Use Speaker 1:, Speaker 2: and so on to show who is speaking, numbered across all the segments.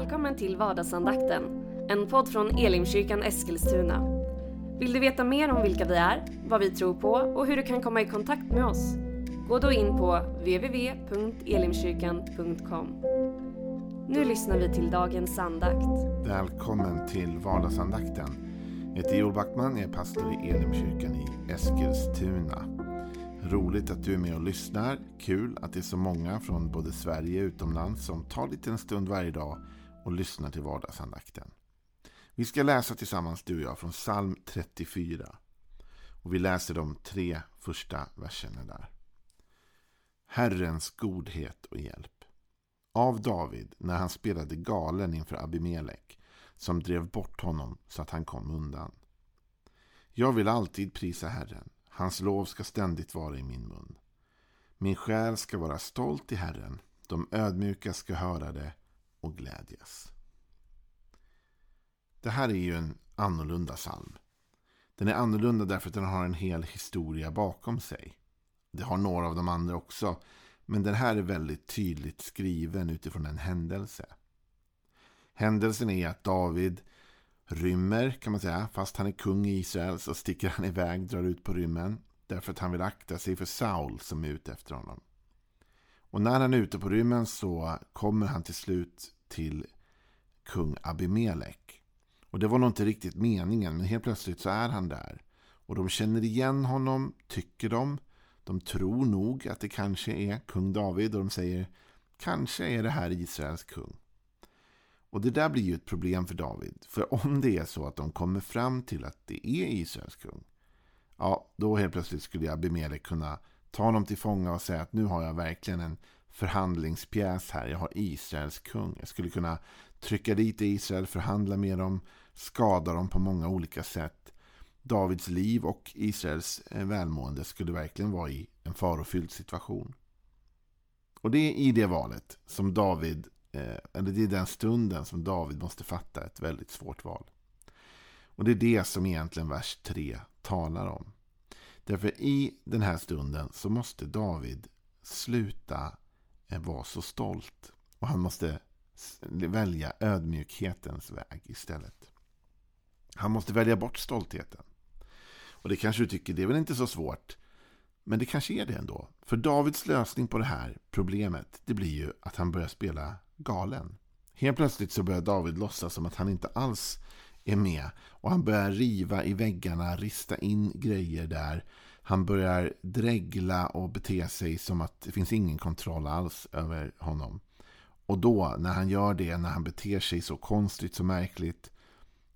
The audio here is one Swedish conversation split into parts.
Speaker 1: Välkommen till vardagsandakten, en podd från Elimkyrkan Eskilstuna. Vill du veta mer om vilka vi är, vad vi tror på och hur du kan komma i kontakt med oss? Gå då in på www.elimkyrkan.com. Nu lyssnar vi till dagens andakt.
Speaker 2: Välkommen till vardagsandakten. Jag heter Joel Backman, jag är pastor i Elimkyrkan i Eskilstuna. Roligt att du är med och lyssnar. Kul att det är så många från både Sverige och utomlands som tar lite en stund varje dag och lyssnar till vardagsandakten. Vi ska läsa tillsammans du och jag från psalm 34. Och vi läser de tre första verserna där. Herrens godhet och hjälp. Av David när han spelade galen inför Abimelek som drev bort honom så att han kom undan. Jag vill alltid prisa Herren. Hans lov ska ständigt vara i min mun. Min själ ska vara stolt i Herren. De ödmjuka ska höra det och glädjas. Det här är ju en annorlunda psalm. Den är annorlunda därför att den har en hel historia bakom sig. Det har några av de andra också. Men den här är väldigt tydligt skriven utifrån en händelse. Händelsen är att David rymmer kan man säga. Fast han är kung i Israel så sticker han iväg, drar ut på rymmen. Därför att han vill akta sig för Saul som är ute efter honom. Och när han är ute på rymmen så kommer han till slut till kung Abimelek. Och det var nog inte riktigt meningen, men helt plötsligt så är han där. Och de känner igen honom, tycker de. De tror nog att det kanske är kung David och de säger kanske är det här Israels kung. Och det där blir ju ett problem för David. För om det är så att de kommer fram till att det är Israels kung. Ja, då helt plötsligt skulle Abimelek kunna ta honom till fånga och säga att nu har jag verkligen en förhandlingspjäs här. Jag har Israels kung. Jag skulle kunna trycka dit Israel, förhandla med dem, skada dem på många olika sätt. Davids liv och Israels eh, välmående skulle verkligen vara i en farofylld situation. Och det är i det valet som David eh, eller det är den stunden som David måste fatta ett väldigt svårt val. Och det är det som egentligen vers 3 talar om. Därför i den här stunden så måste David sluta eh, vara så stolt. Och han måste välja ödmjukhetens väg istället. Han måste välja bort stoltheten. Och det kanske du tycker, det är väl inte så svårt. Men det kanske är det ändå. För Davids lösning på det här problemet, det blir ju att han börjar spela galen. Helt plötsligt så börjar David låtsas som att han inte alls är med. Och han börjar riva i väggarna, rista in grejer där. Han börjar dregla och bete sig som att det finns ingen kontroll alls över honom. Och då, när han gör det, när han beter sig så konstigt, så märkligt.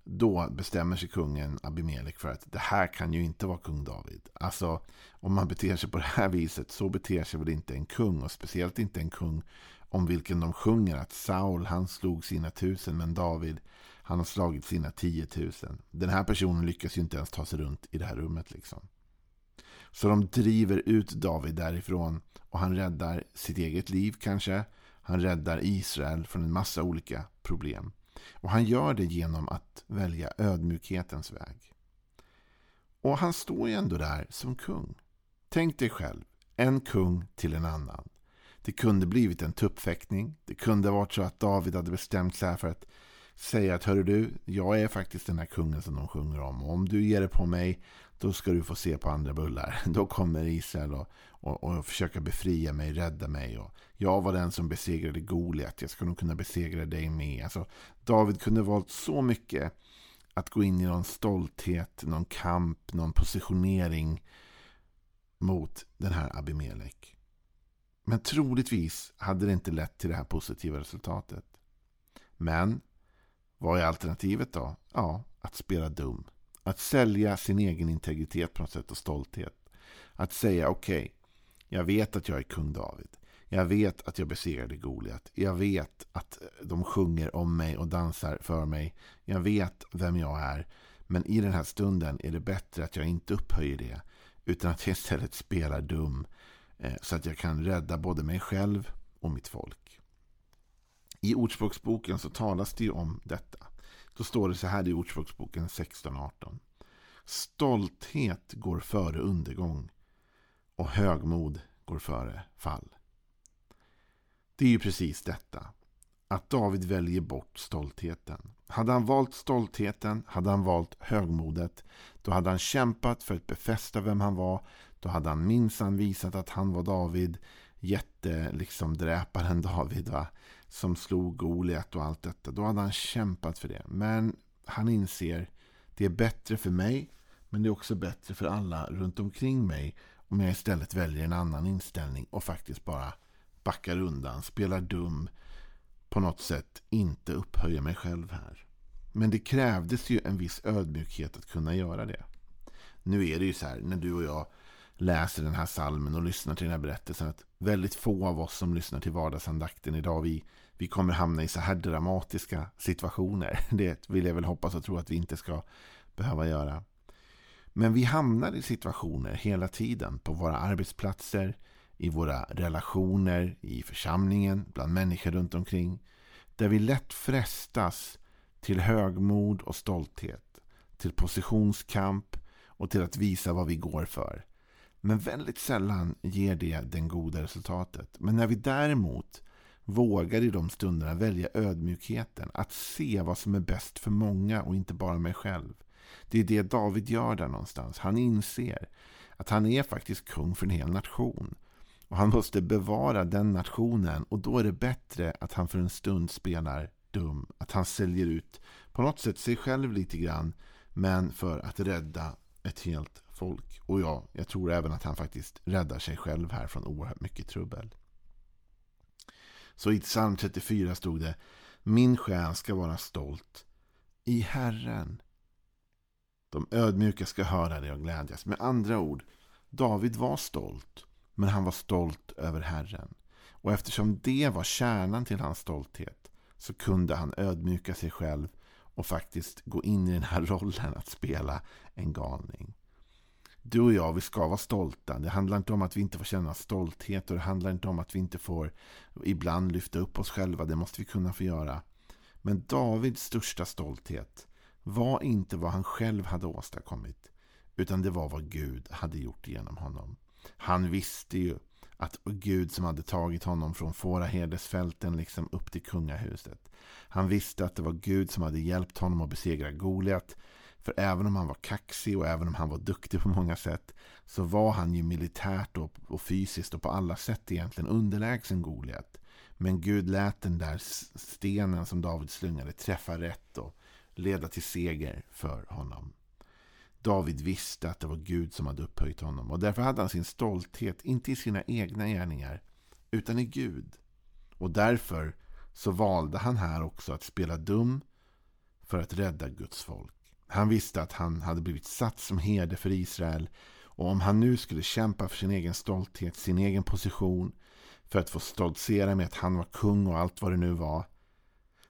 Speaker 2: Då bestämmer sig kungen Abimelek för att det här kan ju inte vara kung David. Alltså, om man beter sig på det här viset så beter sig väl inte en kung. Och speciellt inte en kung om vilken de sjunger att Saul han slog sina tusen men David han har slagit sina 10 000. Den här personen lyckas ju inte ens ta sig runt i det här rummet liksom. Så de driver ut David därifrån och han räddar sitt eget liv kanske. Han räddar Israel från en massa olika problem. Och han gör det genom att välja ödmjukhetens väg. Och han står ju ändå där som kung. Tänk dig själv, en kung till en annan. Det kunde blivit en tuppfäktning. Det kunde varit så att David hade bestämt sig för att säga att hörru du, jag är faktiskt den här kungen som de sjunger om. Och om du ger det på mig, då ska du få se på andra bullar. Då kommer Israel och, och, och försöka befria mig, rädda mig. Och jag var den som besegrade Goliat. Jag ska nog kunna besegra dig med. Alltså, David kunde valt så mycket att gå in i någon stolthet, någon kamp, någon positionering mot den här Abimelek. Men troligtvis hade det inte lett till det här positiva resultatet. Men vad är alternativet då? Ja, att spela dum. Att sälja sin egen integritet på något sätt och stolthet. Att säga okej, okay, jag vet att jag är kung David. Jag vet att jag besegrade Goliat. Jag vet att de sjunger om mig och dansar för mig. Jag vet vem jag är. Men i den här stunden är det bättre att jag inte upphöjer det. Utan att jag istället spelar dum eh, så att jag kan rädda både mig själv och mitt folk. I Ordspråksboken så talas det ju om detta. Då står det så här i Ordspråksboken 16-18. Stolthet går före undergång och högmod går före fall. Det är ju precis detta. att David väljer bort stoltheten. Hade han valt stoltheten, hade han valt högmodet, då hade han kämpat för att befästa vem han var. Då hade han minsann visat att han var David, jätte, liksom dräparen David, va? Som slog Goliat och allt detta. Då hade han kämpat för det. Men han inser, det är bättre för mig, men det är också bättre för alla runt omkring mig om jag istället väljer en annan inställning och faktiskt bara backar undan, spelar dum, på något sätt inte upphöjer mig själv här. Men det krävdes ju en viss ödmjukhet att kunna göra det. Nu är det ju så här, när du och jag läser den här salmen och lyssnar till den här berättelsen, att väldigt få av oss som lyssnar till vardagsandakten idag, vi, vi kommer hamna i så här dramatiska situationer. Det vill jag väl hoppas och tro att vi inte ska behöva göra. Men vi hamnar i situationer hela tiden på våra arbetsplatser, i våra relationer, i församlingen, bland människor runt omkring. Där vi lätt frestas till högmod och stolthet, till positionskamp och till att visa vad vi går för. Men väldigt sällan ger det den goda resultatet. Men när vi däremot vågar i de stunderna välja ödmjukheten, att se vad som är bäst för många och inte bara mig själv. Det är det David gör där någonstans. Han inser att han är faktiskt kung för en hel nation. Och han måste bevara den nationen och då är det bättre att han för en stund spelar dum. Att han säljer ut på något sätt sig själv lite grann men för att rädda ett helt folk. Och ja, jag tror även att han faktiskt räddar sig själv här från oerhört mycket trubbel. Så i psalm 34 stod det Min själ ska vara stolt i Herren. De ödmjuka ska höra det och glädjas. Med andra ord, David var stolt. Men han var stolt över Herren. Och eftersom det var kärnan till hans stolthet så kunde han ödmjuka sig själv och faktiskt gå in i den här rollen att spela en galning. Du och jag, vi ska vara stolta. Det handlar inte om att vi inte får känna stolthet och det handlar inte om att vi inte får ibland lyfta upp oss själva. Det måste vi kunna få göra. Men Davids största stolthet var inte vad han själv hade åstadkommit utan det var vad Gud hade gjort genom honom. Han visste ju att Gud som hade tagit honom från fåraherdesfälten liksom upp till kungahuset. Han visste att det var Gud som hade hjälpt honom att besegra Goliat. För även om han var kaxig och även om han var duktig på många sätt så var han ju militärt och, och fysiskt och på alla sätt egentligen underlägsen Goliat. Men Gud lät den där stenen som David slungade träffa rätt och leda till seger för honom. David visste att det var Gud som hade upphöjt honom och därför hade han sin stolthet inte i sina egna gärningar utan i Gud. Och därför så valde han här också att spela dum för att rädda Guds folk. Han visste att han hade blivit satt som herde för Israel och om han nu skulle kämpa för sin egen stolthet, sin egen position för att få stoltsera med att han var kung och allt vad det nu var.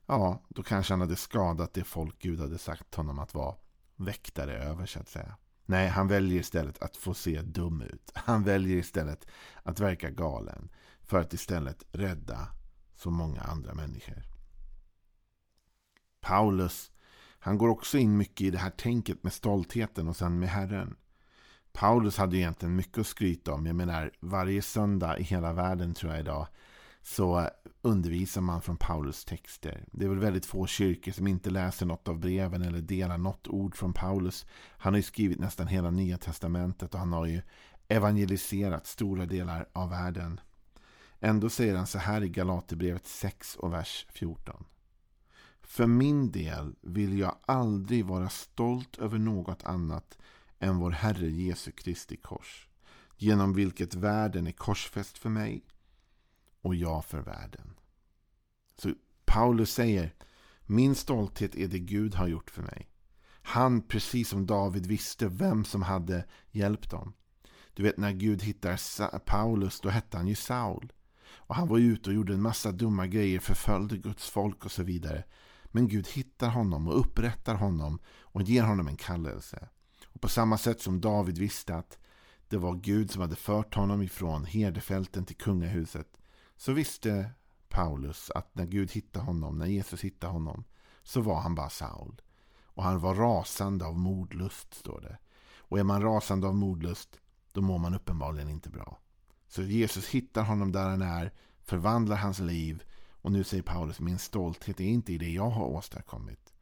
Speaker 2: Ja, då kanske han hade skadat det folk Gud hade sagt honom att vara väktare över så att säga. Nej, han väljer istället att få se dum ut. Han väljer istället att verka galen för att istället rädda så många andra människor. Paulus, han går också in mycket i det här tänket med stoltheten och sen med Herren. Paulus hade egentligen mycket att skryta om. Jag menar, varje söndag i hela världen tror jag idag så undervisar man från Paulus texter. Det är väl väldigt få kyrkor som inte läser något av breven eller delar något ord från Paulus. Han har ju skrivit nästan hela Nya Testamentet och han har ju evangeliserat stora delar av världen. Ändå säger han så här i Galaterbrevet 6 och vers 14. För min del vill jag aldrig vara stolt över något annat än vår Herre Jesu Kristi kors, genom vilket världen är korsfäst för mig och jag för världen. Så Paulus säger, min stolthet är det Gud har gjort för mig. Han, precis som David, visste vem som hade hjälpt dem. Du vet när Gud hittar Paulus, då hette han ju Saul. Och han var ute och gjorde en massa dumma grejer, förföljde Guds folk och så vidare. Men Gud hittar honom och upprättar honom och ger honom en kallelse. Och på samma sätt som David visste att det var Gud som hade fört honom ifrån herdefälten till kungahuset så visste Paulus att när Gud hittade honom, när Jesus hittade honom, så var han bara Saul. Och han var rasande av modlust, står det. Och är man rasande av modlust, då mår man uppenbarligen inte bra. Så Jesus hittar honom där han är, förvandlar hans liv och nu säger Paulus, min stolthet är inte i det jag har åstadkommit.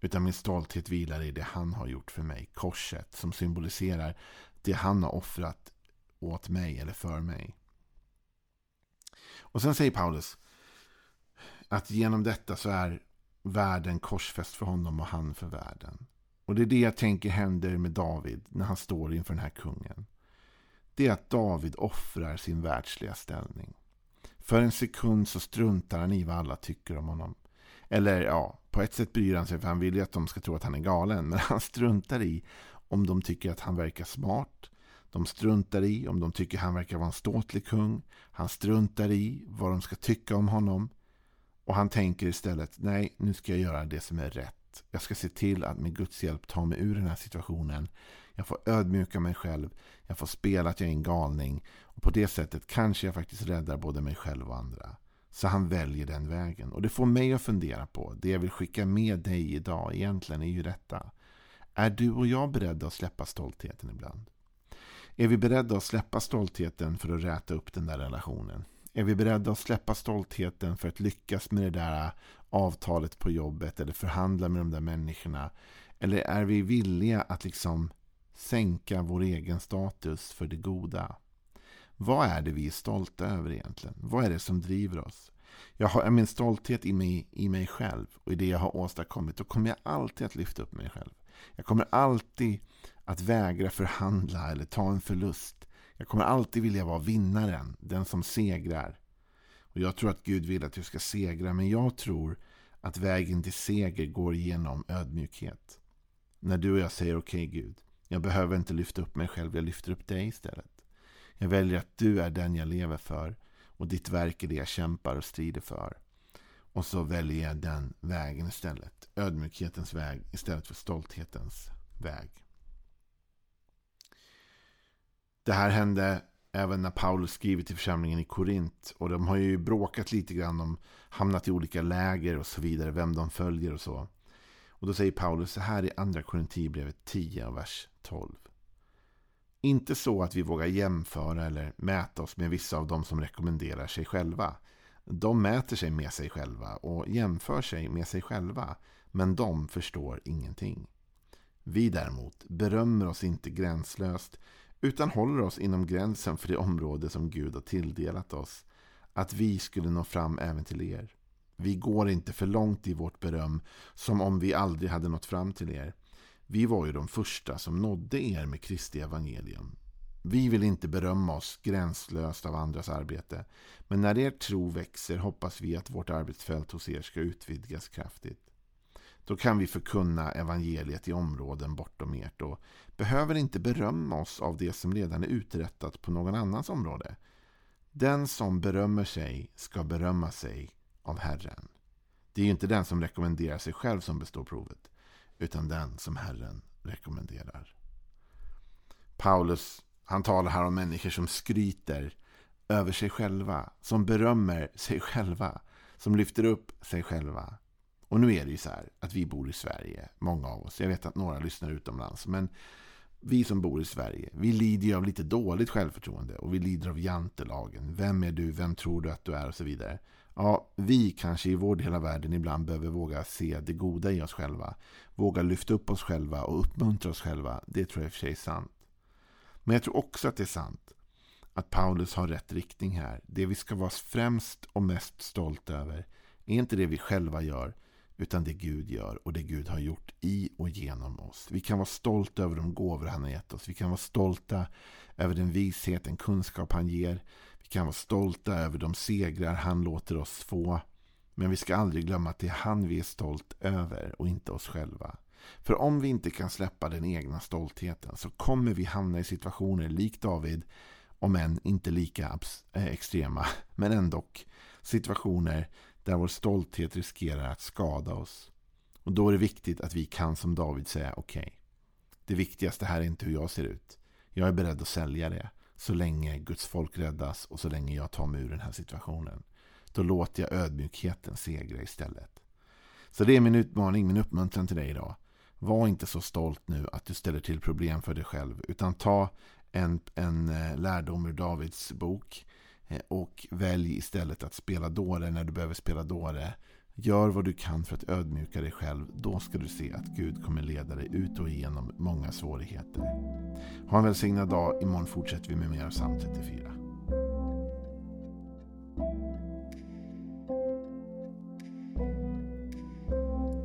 Speaker 2: Utan min stolthet vilar i det han har gjort för mig. Korset som symboliserar det han har offrat åt mig eller för mig. Och sen säger Paulus att genom detta så är världen korsfäst för honom och han för världen. Och det är det jag tänker händer med David när han står inför den här kungen. Det är att David offrar sin världsliga ställning. För en sekund så struntar han i vad alla tycker om honom. Eller ja, på ett sätt bryr han sig för han vill ju att de ska tro att han är galen. Men han struntar i om de tycker att han verkar smart. De struntar i om de tycker att han verkar vara en ståtlig kung. Han struntar i vad de ska tycka om honom. Och han tänker istället, nej, nu ska jag göra det som är rätt. Jag ska se till att med Guds hjälp ta mig ur den här situationen. Jag får ödmjuka mig själv. Jag får spela att jag är en galning. Och på det sättet kanske jag faktiskt räddar både mig själv och andra. Så han väljer den vägen. Och det får mig att fundera på, det jag vill skicka med dig idag egentligen är ju detta. Är du och jag beredda att släppa stoltheten ibland? Är vi beredda att släppa stoltheten för att räta upp den där relationen? Är vi beredda att släppa stoltheten för att lyckas med det där äh, avtalet på jobbet eller förhandla med de där människorna? Eller är vi villiga att liksom sänka vår egen status för det goda? Vad är det vi är stolta över egentligen? Vad är det som driver oss? Jag har min stolthet i mig, i mig själv och i det jag har åstadkommit. Då kommer jag alltid att lyfta upp mig själv. Jag kommer alltid att vägra förhandla eller ta en förlust. Jag kommer alltid vilja vara vinnaren, den som segrar. Och Jag tror att Gud vill att du ska segra, men jag tror att vägen till seger går genom ödmjukhet. När du och jag säger okej okay, Gud, jag behöver inte lyfta upp mig själv, jag lyfter upp dig istället. Jag väljer att du är den jag lever för och ditt verk är det jag kämpar och strider för. Och så väljer jag den vägen istället. Ödmjukhetens väg istället för stolthetens väg. Det här hände även när Paulus skriver till församlingen i Korint. Och de har ju bråkat lite grann om hamnat i olika läger och så vidare. Vem de följer och så. Och då säger Paulus så här i andra Korintierbrevet 10 vers 12. Inte så att vi vågar jämföra eller mäta oss med vissa av dem som rekommenderar sig själva. De mäter sig med sig själva och jämför sig med sig själva. Men de förstår ingenting. Vi däremot berömmer oss inte gränslöst utan håller oss inom gränsen för det område som Gud har tilldelat oss. Att vi skulle nå fram även till er. Vi går inte för långt i vårt beröm som om vi aldrig hade nått fram till er. Vi var ju de första som nådde er med Kristi evangelium. Vi vill inte berömma oss gränslöst av andras arbete. Men när er tro växer hoppas vi att vårt arbetsfält hos er ska utvidgas kraftigt. Då kan vi förkunna evangeliet i områden bortom ert och behöver inte berömma oss av det som redan är uträttat på någon annans område. Den som berömmer sig ska berömma sig av Herren. Det är ju inte den som rekommenderar sig själv som består provet, utan den som Herren rekommenderar. Paulus han talar här om människor som skryter över sig själva, som berömmer sig själva, som lyfter upp sig själva. Och nu är det ju så här att vi bor i Sverige, många av oss. Jag vet att några lyssnar utomlands. Men vi som bor i Sverige, vi lider ju av lite dåligt självförtroende. Och vi lider av jantelagen. Vem är du? Vem tror du att du är? Och så vidare. Ja, vi kanske i vår del av världen ibland behöver våga se det goda i oss själva. Våga lyfta upp oss själva och uppmuntra oss själva. Det tror jag i och för sig är sant. Men jag tror också att det är sant att Paulus har rätt riktning här. Det vi ska vara främst och mest stolta över är inte det vi själva gör utan det Gud gör och det Gud har gjort i och genom oss. Vi kan vara stolta över de gåvor han har gett oss. Vi kan vara stolta över den vishet, den kunskap han ger. Vi kan vara stolta över de segrar han låter oss få. Men vi ska aldrig glömma att det är han vi är stolt över och inte oss själva. För om vi inte kan släppa den egna stoltheten så kommer vi hamna i situationer likt David, om än inte lika eh, extrema, men ändå situationer där vår stolthet riskerar att skada oss. Och då är det viktigt att vi kan som David säga okej. Okay, det viktigaste här är inte hur jag ser ut. Jag är beredd att sälja det så länge Guds folk räddas och så länge jag tar mig ur den här situationen. Då låter jag ödmjukheten segra istället. Så det är min utmaning, min uppmuntran till dig idag. Var inte så stolt nu att du ställer till problem för dig själv. Utan ta en, en eh, lärdom ur Davids bok. Eh, och välj istället att spela dåre när du behöver spela dåre. Gör vad du kan för att ödmjuka dig själv. Då ska du se att Gud kommer leda dig ut och igenom många svårigheter. Ha en välsignad dag. Imorgon fortsätter vi med mer av psalm 34.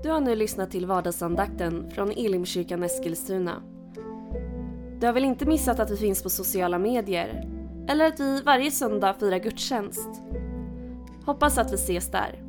Speaker 1: Du har nu lyssnat till vardagsandakten från Elimkyrkan Eskilstuna. Du har väl inte missat att vi finns på sociala medier? Eller att vi varje söndag firar gudstjänst? Hoppas att vi ses där.